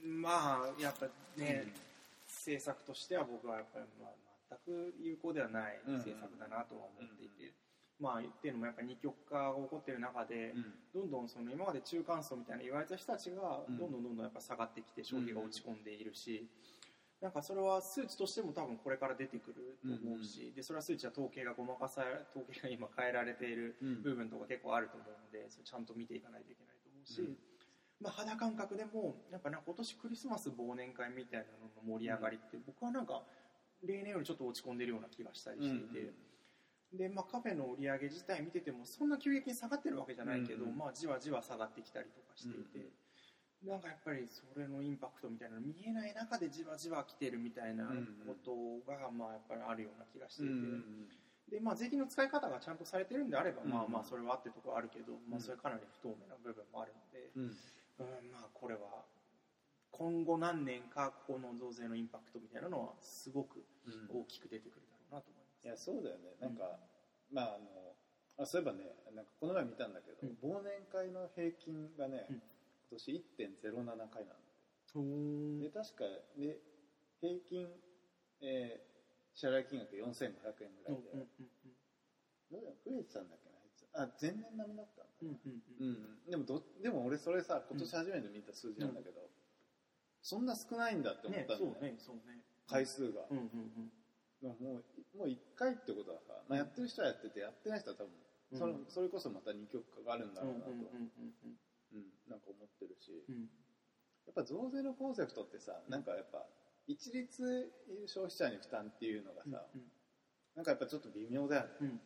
まあやっぱね、政策としては僕はやっぱり、まあ、全く有効ではない政策だなとは思っていて、まあっていうのもやっぱり二極化が起こっている中で、どんどんその今まで中間層みたいな言われた人たちがうん。どんどんどんどんやっぱ下がってきて消費が落ち込んでいるし、なんかそれは数値としても多分これから出てくると思うし、でそれは数値は統計がごまかされ [laughs] 統計が今変えられているうん。部分とか結構あると思うのでそれちゃんと見ていかないといけないと思うし、うん。まあ、肌感覚でもやっぱな今年クリスマス忘年会みたいなのの盛り上がりって僕はなんか例年よりちょっと落ち込んでるような気がしたりしていて。でまあ、カフェの売り上げ自体見ててもそんな急激に下がってるわけじゃないけど、うんうん。まあ、じわじわ下がってきたりとかしていて、なんかやっぱりそれのインパクトみたいなの見えない中でじわじわ来てるみたいなことが、まあ、やっぱりあるような気がしていて、でまあ、税金の使い方がちゃんとされてるんであれば、うんまあまあそれはあってるところはあるけど、まあ、それはかなり不透明な部分もあるので、うん。うんまあこれは今後何年かここの増税のインパクトみたいなのはすごく大きく出てくるだろうなと思います。いやそうだよね。なんか、まああのあそういえばねなんかこの前見たんだけど、うん。忘年会の平均がね、うん。今年1.07回なんで確かで平均、えー支払い金額4500円ぐらいで、うんうんどうだ増えてたんだっけなあ前年並みだったんだ、うんうんうん。うん。でもどでも俺それさ今年初めて見た数字なんだけど、そんな少ないんだって思っねたんだよねそうねそうね。回数が、うんうんうんでももうもう1回ってことはさ、まあ、やってる人はやっててやってない人は多分うん。そのそれこそまた二極化があるんだろうなと、うんなんか思ってるし、やっぱ増税のコンセプトってさなんかやっぱ一律消費者に負担っていうのがさ、うんなんかやっぱちょっと微妙だよね、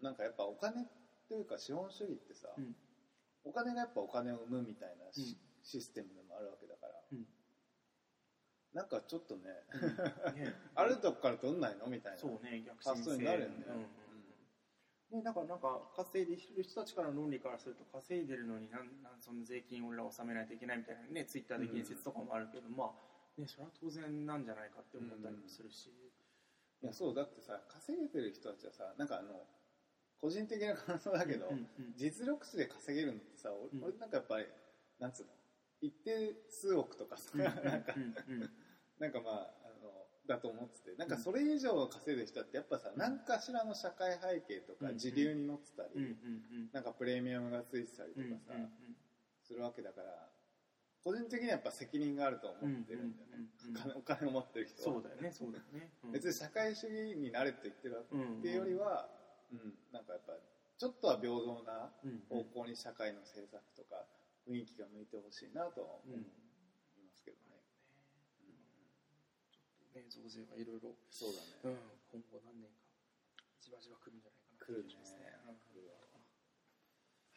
なんかやっぱお金というか資本主義ってさ、うん。お金がやっぱお金を生むみたいなシ,、ステムでもあるわけだから、うんなんかちょっとね、ね。[laughs] あるとこから取んないのみたいなそうね逆発想になるよね、うんうん。ね、だからなんか稼いでる人たちからの論理からすると稼いでるのになんなんその税金を俺ら納めないといけないみたいなねツイッターで言説とかもあるけど、まあねそれは当然なんじゃないかって思ったりもするし、いやそうだってさ稼げてる人たちはさなんかあの個人的な感想だけど、うんうん実力値で稼げるのってさ俺なんかやっぱりなんつうの？一定数億とかさ、なんかうんうん。なんかまああのだと思っててなんかそれ以上稼いでる人ってやっぱさ何かしらの社会背景とかうん時流に乗ってたり、うんうんうん。なんかプレミアムがついてたりとかさ、うんうん。するわけだから個人的にはやっぱ責任があると思ってるんだよね、うんうんうん。うんお金お金を持ってる人は。そうだよねそうだよね、うん。別に社会主義に慣れていってるわけうんっていうよりは、うんなんかやっぱちょっとは平等なうん。方向に社会の政策とか雰囲気が向いてほしいなとは思いうんますけどね、ね増税はいろいろ、そうだね。うん、今後何年かじわじわ来るんじゃないかな来るね。気がしますね。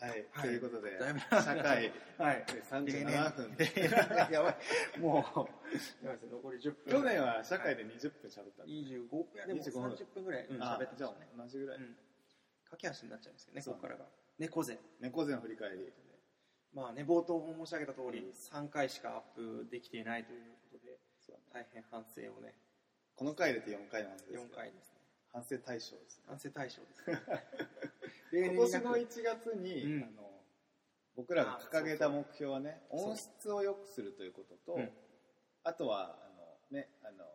はい、はい。ということでだいぶ社会 [laughs] はい。37分。[laughs] やばい。もうやばいです残り10分。去年は社会で20分喋ったんで25いやでも25分。30分ぐらい、うん、あ喋ってじゃあましたね。同じぐらい、うん。駆け足になっちゃうんですけどねここからが。猫背。猫背の振り返りまあね冒頭も申し上げた通り、3回しかアップできていないということでね。大変反省をね。この回で4回なんですけど4回ですね。反省対象ですね。反省対象です。[laughs] ね今年の1月に、うん。あの僕らが掲げた目標はね音質を良くするということと、うん。あとはあのねあの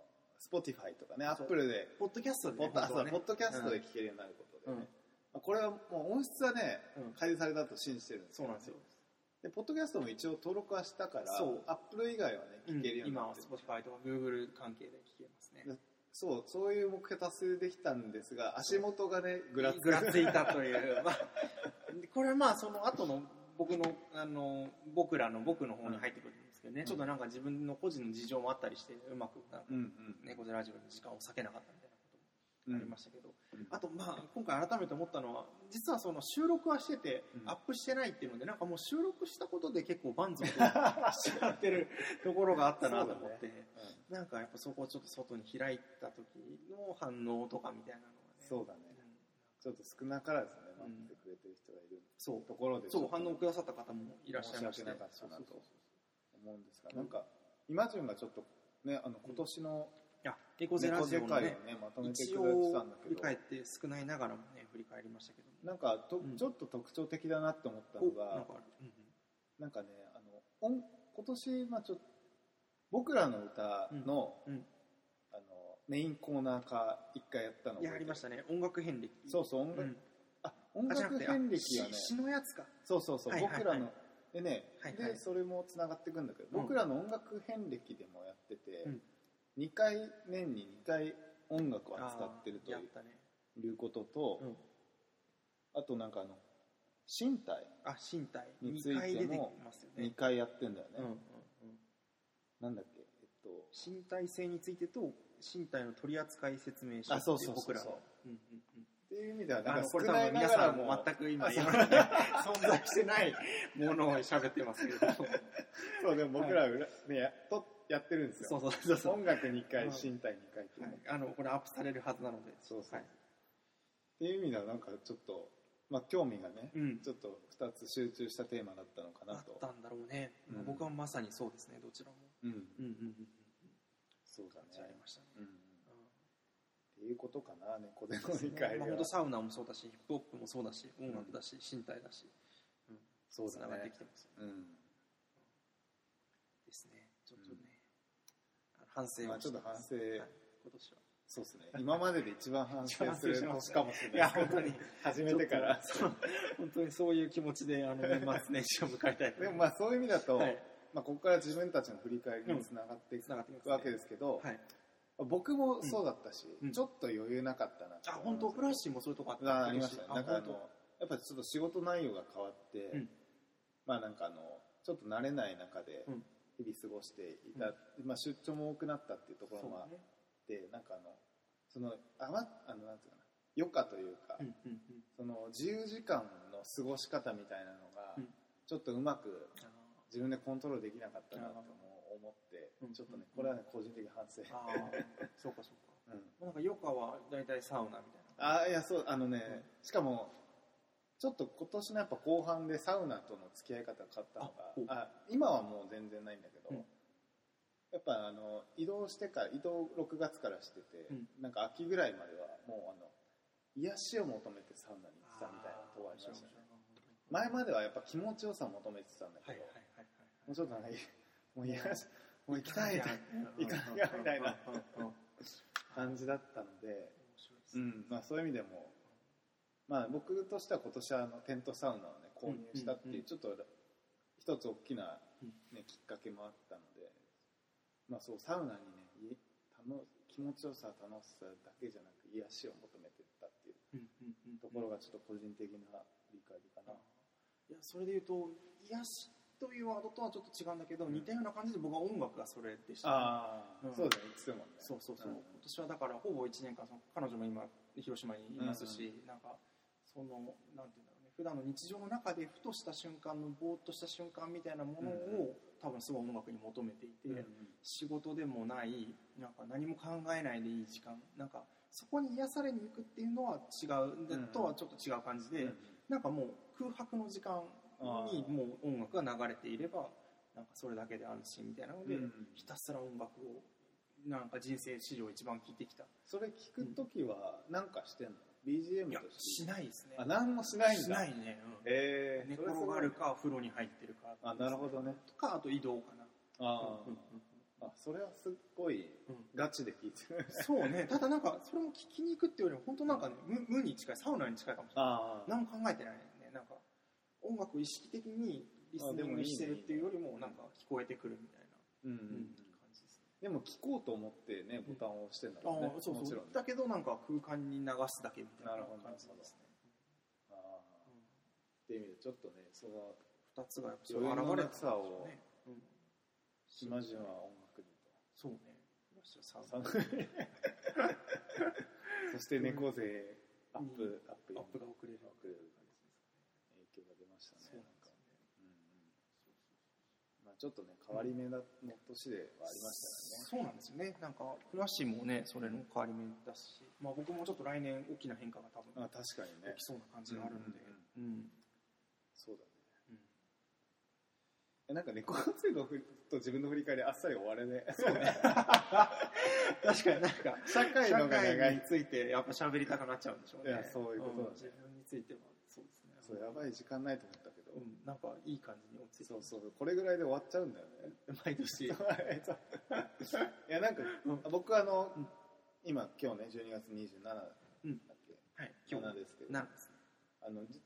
Spotify とかねそう。Apple でポッドキャストでポッド,、ね。ポッドキャストで聴けるようになることでね、これはもう音質はね、うん。改善されたと信じてるんですそうなんですよでポッドキャストも一応登録はしたからそう。Apple 以外はね聞けるように今はなってる、Spotify とか Google 関係で聞けますね。でそうそういう目標達成できたんですが足元がねぐらつぐらついたという、[laughs] まあ、これはまあその後の僕のあの僕らの僕の方に入ってくるんですけどね、んちょっとなんか自分の個人の事情もあったりしてうまくうんうん猫背ラジオに時間を割けなかったみたいなこともありましたけど、うん。あとまあ今回改めて思ったのは実はその収録はしててうん。アップしてないっていうのでなんかもう収録したことで結構満足 [laughs] しちゃってるところがあったなと思って、なんかやっぱそこをちょっと外に開いた時の反応とかみたいなのはね。そうだね。ん。ちょっと少なからずねうん。待ってくれてる人がいるそう。ところでそう反応をくださった方もいらっしゃいまして。申し訳なかったなと思うんですが、うんなんかイマジュンがちょっとねあの今年のいや猫背ラジオのねねまとめて一くれて応たんだけど。振り返って少ないながらもね振り返りましたけど。なんかと、うん。ちょっと特徴的だなって思ったおのがなんかうんうん。なんかねあの音今年、まあ、ちょっと僕らの歌の,、うん。うん。あのメインコーナー化一回やったのいやありましたね。音楽遍歴。そうそう音楽,、うん。あ音楽遍歴はねし詩のやつか。そうそうそう、はいはいはい。僕らのでね、はいはい。でそれもつながっていくんだけど、うん。僕らの音楽遍歴でもやってて、うん2回年に2回音楽を扱ってるとあーやったね。いうことと、うん。あとなんかあの身体あ身体。につい2回出てもますよね。2回やってんだよね、なんだっけ？えっと身体性についてと身体の取扱説明書あそうそう僕らの。うんうんうん。っていう意味ではなんかあのこれ多少ないな分皆さんがらもも全く今 [laughs] 存在してないものを喋ってますけれど。も [laughs] そうでも僕ら裏、ねやとやってるんですよ。そうそうそうそう。音楽2回うん身体2回っていう。の、はい、あのこれアップされるはずなので。そうそう。はい。っていう意味ではなんかちょっと、まあ、興味がね、うん。ちょっと2つ集中したテーマだったのかなと。あったんだろうね、うん。僕はまさにそうですねどちらも。うん。うんうんうんうん。そうだね。ありましたね、うん、っうん。ていうことかな猫背の理解まあ、では本当サウナもそうだしヒップホップもそうだし音楽だし、身体だし、うん、そうだつながってねきてますようんですねちょっとね、あの反省ちょっと反省。はい。今年は。そうですね。今までで一番反省する年かもしれいない。や本当に。始めてから。本当にそういう気持ちであの年末年始を迎えたいとでもまあそういう意味だと、はい。まあ、ここから自分たちの振り返りにつながっていつながっていきますねくわけですけど、はい。僕もそうだったし、うん。ちょっと余裕なかったなあ本当？フラッシーもそういうとこあった？あありましたね。あなんかあ本のやっぱりちょっと仕事内容が変わって、うん。まあなんかあのちょっと慣れない中でうん日々過ごしていた、まあ、出張も多くなったっていうところもあっそうね。て、なんかあのそのあまあのなんていうかな。余暇というか、その自由時間の過ごし方みたいなのが、うん。ちょっとうまくあ自分でコントロールできなかったなとも思って、うんちょっとねこれはね個人的反省、そうかそうか。うん。なんか余暇は大体サウナみたいあいやそうあのね、しかもちょっと今年のやっぱ後半でサウナとの付き合い方が変わったのがあ今はもう全然ないんだけど、うん。やっぱあの移動してから移動6月からしてて、うん。なんか秋ぐらいまではもうあの癒しを求めてサウナに行ってたみたいなところありましたね。前まではやっぱ気持ちよさを求めてたんだけど、もうちょっとなんかいもう癒しもう行きたい行かなきゃみたいな感じだったので、うん。まあ、そういう意味でも、まあ、僕としては今年はあのテントサウナを、ね、購入したってうんうんいううん。ちょっと一つ大きな、うん。ね、きっかけもあったので、まあ、そうサウナにね気持ちよさ楽しさだけじゃなく癒しを求めてったっていうところがちょっと個人的な理解かな、いやそれで言うと癒しというワードとはちょっと違うんだけど、似たような感じで僕は音楽がそれでした、ああ、うん。そうだねいつでもね。そうそうそう、ん。今年はだからほぼ1年間その彼女も今広島にいますし、なんかそのなんていうんだろうね。普段の日常の中でふとした瞬間のぼーっとした瞬間みたいなものを、多分すごい音楽に求めていて、うん仕事でもないなんか何も考えないでいい時間なんかそこに癒されに行くっていうのは違う、でうんとはちょっと違う感じで、うんなんかもう空白の時間にもう音楽が流れていればなんかそれだけであるしみたいなので、うんひたすら音楽をなんか人生史上一番聴いてきた。それ聞くときは何かしてんの？BGM いやとしないですね。あ何もしないんだ。しないね、うん。ええ寝転がるか風呂に入ってるか。あなるほどね。とかあと移動かな。あうんうんあ、あそれはすっごいうん。ガチで聞いてる。そうね。ただなんかそれも聞きに行くっていうよりも本当なんかね無無に近いサウナに近いかもしれない。ああ何も考えてないね。なんか音楽を意識的にリスニングしてるっていうよりもなんか聞こえてくるみたいな、うんうんですねでも聞こうと思ってねボタンを押してんだもんねああそうそう。もちろんね。だけどなんか空間に流すだけみたいな感じですね。ああ。っていう意味でちょっとねその二つがやっぱ余裕の現れなさをね、うん、島々は音楽にそうね。[laughs] そして猫背アップアップアップが遅れる。遅れる影響が出ましたねそうなんかうんうんまあちょっとね変わり目だの年ではありましたそうなんですよね。なんかフラッシーもねそれの変わり目だし、まあ、僕もちょっと来年大きな変化が多分よねあ確かにね。起きそうな感じがあるんで、うん。そうだねうんえなんか猫背のふと自分の振り返りあっさり終われねそうね。[laughs] 確かに。なんか社会のがに。ついてやっぱ喋りたくなっちゃうんでしょうね。いやそういうことだね。ん。自分についてはそうですね。そうやばい時間ないと思ったけど、うん、なんかいい感じに落ち着いて。そうそうこれぐらいで終わっちゃうんだよね。毎年。[laughs] いやなんか、うん。僕あの、うん。今今日ね12月27だっうん。け、はい今日。7ですけど。なんですね。あのじ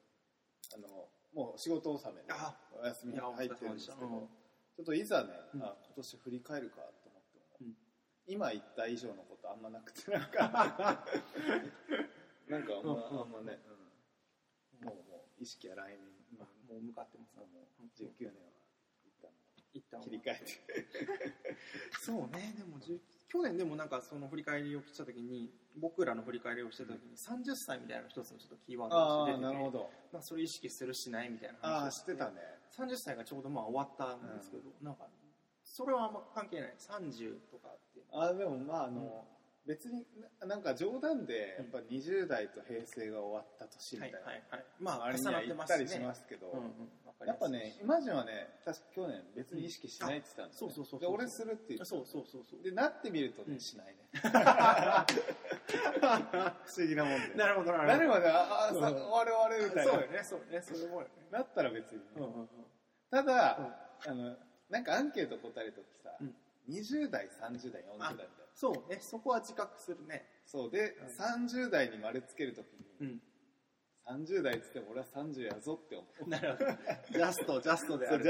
あのもう仕事納めであお休みに入ってるんですけど、ちょっといざね、うん。あ今年振り返るかと思っても、うん。今言った以上のことあんまなくてなんか [laughs] なんかあんま,、うんあんまね、うん。もうもう意識は来年あもう向かってますもう19年は一旦切り替えて。[laughs] そうねでもじゅ去年でもなんかその振り返りをした時に僕らの振り返りをした時に30歳みたいなの一つのちょっとキーワードああとして出ててなるほど。まあ、それ意識するしないみたいなあ話をあ知ってたね。30歳がちょうどまあ終わったんですけど、なんかそれはあんま関係ない。30とかってあでもまああの、別にななんか冗談でやっぱ20代と平成が終わった年みたいな、はいはいはい。まあ周りには言ったりしますけど、うんうん。やっぱねイマジンはね確か去年別に意識しないって言ってたんですよ、ね。そうそうそうそう。で俺するって言ってたそうそうそうそう。でなってみるとね、うん。しないね。[laughs] 不思議なもんで。なるほどななるるほど。まである終わるみたいな。そうよねそうよねそういうもなったら別にね、うんうんうん。ただ、あのなんかアンケート答えるときさ、うん。20代30代40代みたいなそう。ねそこは自覚するね。そうで、うん30代に丸つけるときに、うん。30代っつっても俺は30やぞって思う。なるほど。ジャストジャストである。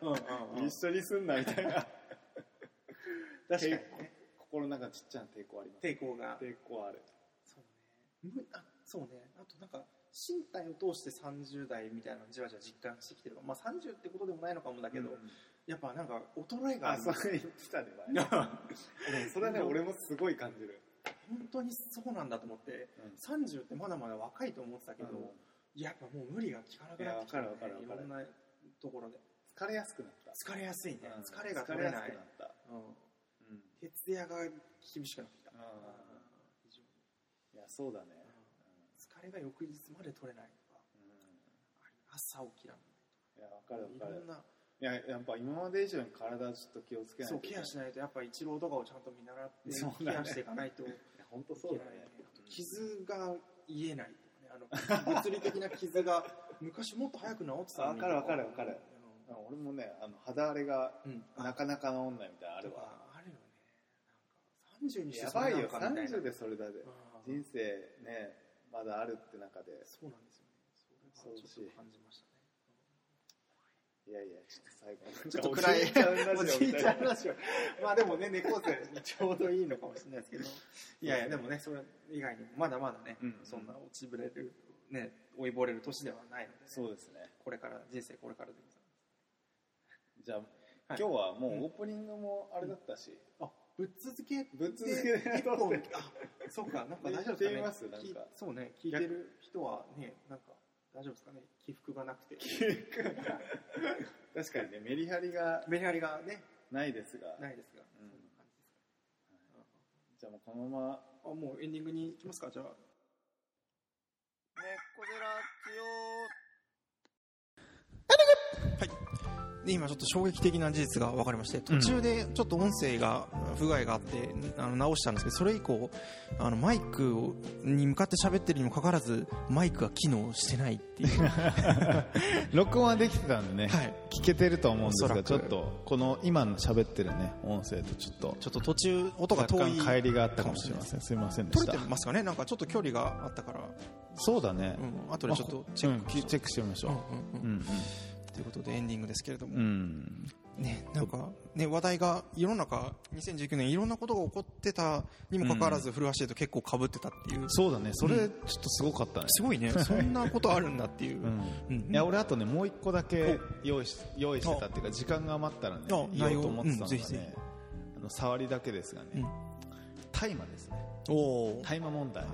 そうじゃあうんうんうん。一緒にすんなみたいな。[laughs] 確かにね。心の中ちっちゃな抵抗あります。抵抗が。抵抗ある。そうね。むあそうね。あとなんか身体を通して30代みたいなのをじわじわ実感してきてるまあ30ってことでもないのかもだけど、うんやっぱなんか衰えがあ、それ言ってたね、[laughs] それはね、俺もすごい感じる。本当にそうなんだと思ってうん。30ってまだまだ若いと思ってたけど、やっぱもう無理が効かなくなってきた、ね、いやわかるわかるわかる。いろんなところで。疲れやすくなった。疲れやすいね、うん疲れが取れない。疲れやすくなった。うん。うん。徹夜が厳しくなってきた、うん。非常にいや、そうだね。疲れが翌日まで取れないとかうん。朝起きらんいや、わかるわかる。いろん。ないや、やっぱ今まで以上に体ちょっと気をつけないそうといけない。ケアしないとやっぱ一郎とかをちゃんと見習ってね。ケアしていかないと。本当けそうだね。傷が癒えないとかねあの物理的な傷が [laughs] 昔もっと早く治ってたのに。わかるわかるわかる。俺もね、あの肌荒れがなかなか治んないみたいなのあるわ。あるよね。なんか30にしてやばいよ、それなんかみたいな。30でそれだで。うん。人生ね、まだあるって中で。そうなんですよね。それはちょっと感じました。ねいやいや、ちょっと最後。ちょっと暗いおじいちゃんラジオまあでもね猫背にちょうどいいのかもしれないですけど。いやいやでもねそれ以外にもまだまだね、うん。そんな落ちぶれるね追いぼれる年ではないので、そうですね。これから人生これからでございじゃあ、はい。今日はもうオープニングもあれだったし、ますあぶっ続け？ぶっ続け。で一本。あそうかなんか大丈夫ですかね。そうね聞いてる人はねなんか大丈夫ですかね？起伏がなくて。[laughs] 確かにね、メリハリがメリハリがねないですが、ないですが、うん。そんな感じですか、じゃあもうこのまま、あもうエンディングに行きますかじゃあで今ちょっと衝撃的な事実が分かりまして途中でちょっと音声が不具合があって、あの直したんですけどそれ以降あのマイクをに向かって喋ってるにもかかわらずマイクが機能してないっていう。[laughs] 録音はできてたんでね、はい。聞けてると思うんですがちょっとこの今の喋ってるね音声とちょっとちょっと途中音が遠い帰りがあったかもしれません。すいませんでした。取れてますかね？なんかちょっと距離があったから、そうだね、うん、後でちょっとチェックう。ん。チェックしてみましょう、うんうん。うんうんということでエンディングですけれども、うん。うんね、なんか、ね、話題が世の中2019年いろんなことが起こってたにもかかわらず、古橋でと結構かぶってたっていう。そうだね。それちょっとすごかったね、すごいね。[laughs] そんなことあるんだっていう、うん。うん。いや俺あとねもう一個だけ用意し用意してたっていうか時間が余ったらねあ言おうと思ってたのが内容。うんぜひぜねあの触りだけですがね、うん。大麻ですね。大麻問題。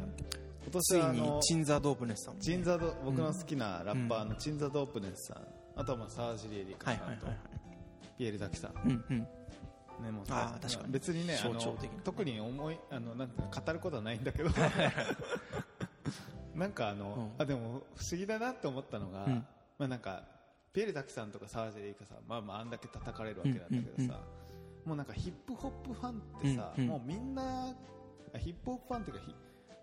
今つい。に年はあのチンザ・ドープネスさんもチンザド僕の好きなラッパーのチンザ・ドープネスさん、あとはまあ沢尻エリカさんとはいはいはいはい。ピエール・ザキさん、うんうん。ね、もうあー確かに。別にねあの特に思いあのなん語ることはないんだけど。[laughs] なんかあの、うん。あでも不思議だなって思ったのが、うん。まあなんかピエール・ザキさんとか沢尻エリカさんまあまああんだけ叩かれるわけなんだけどさ、もうなんかヒップホップファンってさ、もうみんなあヒップホップファンっていうかヒ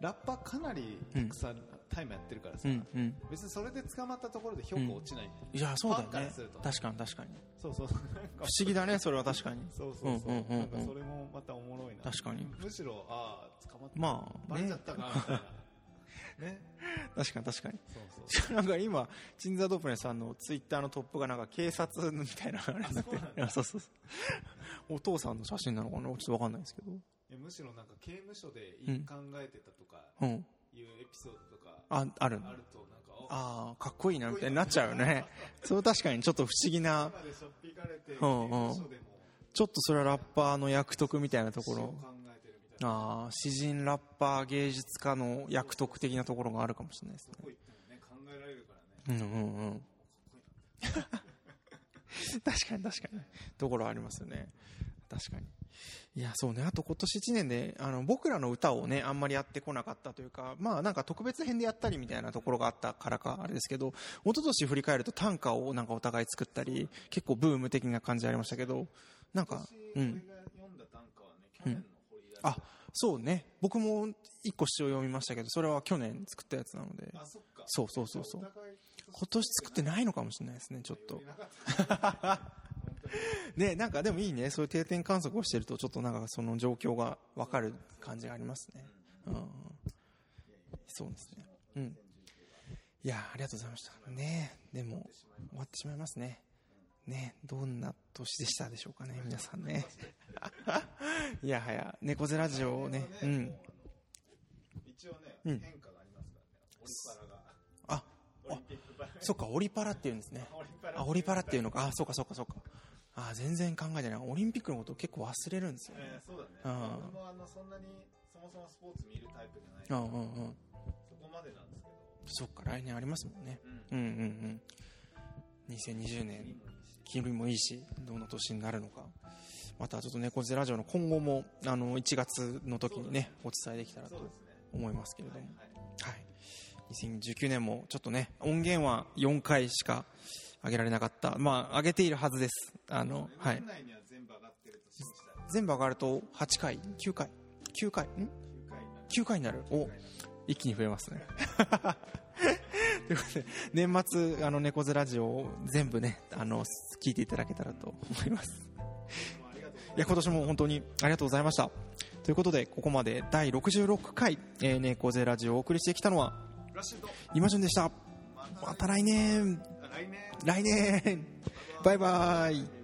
ラッパーかなりたくさんタイムやってるからさ、うんうん。別にそれで捕まったところで評価落ちないんだよ、いやそうだね。確かに確かに。そうそう不思議だねそれは確かに。そうそうそう,、うんうんうんうん。なんかそれもまたおもろいな。確かに。むしろああ捕まった。まあねバレちゃったかみたいな。ね。[laughs] 確かに確かに。そうそう。なんか今チンザ・ドープネスさんのツイッターのトップがなんか警察みたいなあれになって。る [laughs] そうそうそうお父さんの写真なのかなちょっとわかんないですけど。いやむしろなんか刑務所でうん考えてたとかうんいうエピソードとかあある。あるとなんかあああかっこいいなみたいになっちゃうよね。それ確かにちょっと不思議な。うんうん。ちょっとそれはラッパーの役得みたいなところ。ああ詩人ラッパー芸術家の役得的なところがあるかもしれないですね。ね考えられるからね。うんうんうん。[laughs] 確かに確かに。ところありますよね。確かにいやそうね。あと今年1年であの僕らの歌をねあんまりやってこなかったというかまあなんか特別編でやったりみたいなところがあったからかあれですけど一昨年振り返ると短歌をなんかお互い作ったり結構ブーム的な感じありましたけどなんかうん。あそうね。僕も一個詩を読みましたけどそれは去年作ったやつなので。あそっか。そうそうそうそう。今年作ってないのかもしれないですねちょっと [laughs] ねなんかでもいいね。そういう定点観測をしてるとちょっとなんかその状況が分かる感じがありますね。うんそうですね。うん。いやありがとうございました。ね。でも終わってしまいますね。ねどんな年でしたでしょうかね皆さんね。[laughs] いやはや猫背ラジオをね。うん。一応ね、うん。変化がありますからね。オリパラが。あそっかオリパラっていう。んですねあオリパラっていうのか。あそうかそうかそうかあ全然考えてない。オリンピックのことを結構忘れるんですよ。ね、えーそうだね、うん。僕もあのそんなにそもそもスポーツ見るタイプじゃないうんうんうん。そこまでなんですけど。そっか来年ありますもんね、うん。うん、うんうん。2020年気分もいいしどんな年になるのか。またちょっと猫背ラジオの今後もあの1月の時にねお伝えできたらと思いますけれども、はいはい、2019年もちょっとね音源は4回しか上げられなかった。まあ上げているはずです。あの、はい。年、内には全部上がってると信じたい全部上がると8回9回9回ん？9回になる。になるお一気に増えますね。[laughs] ということで年末あの猫背ラジオを全部ねあの聞いていただけたらと思います。いや今年も本当にありがとうございました。ということでここまで第66回、えー、猫背ラジオをお送りしてきたのは今順でした。また来年来年。来年。バイバイ。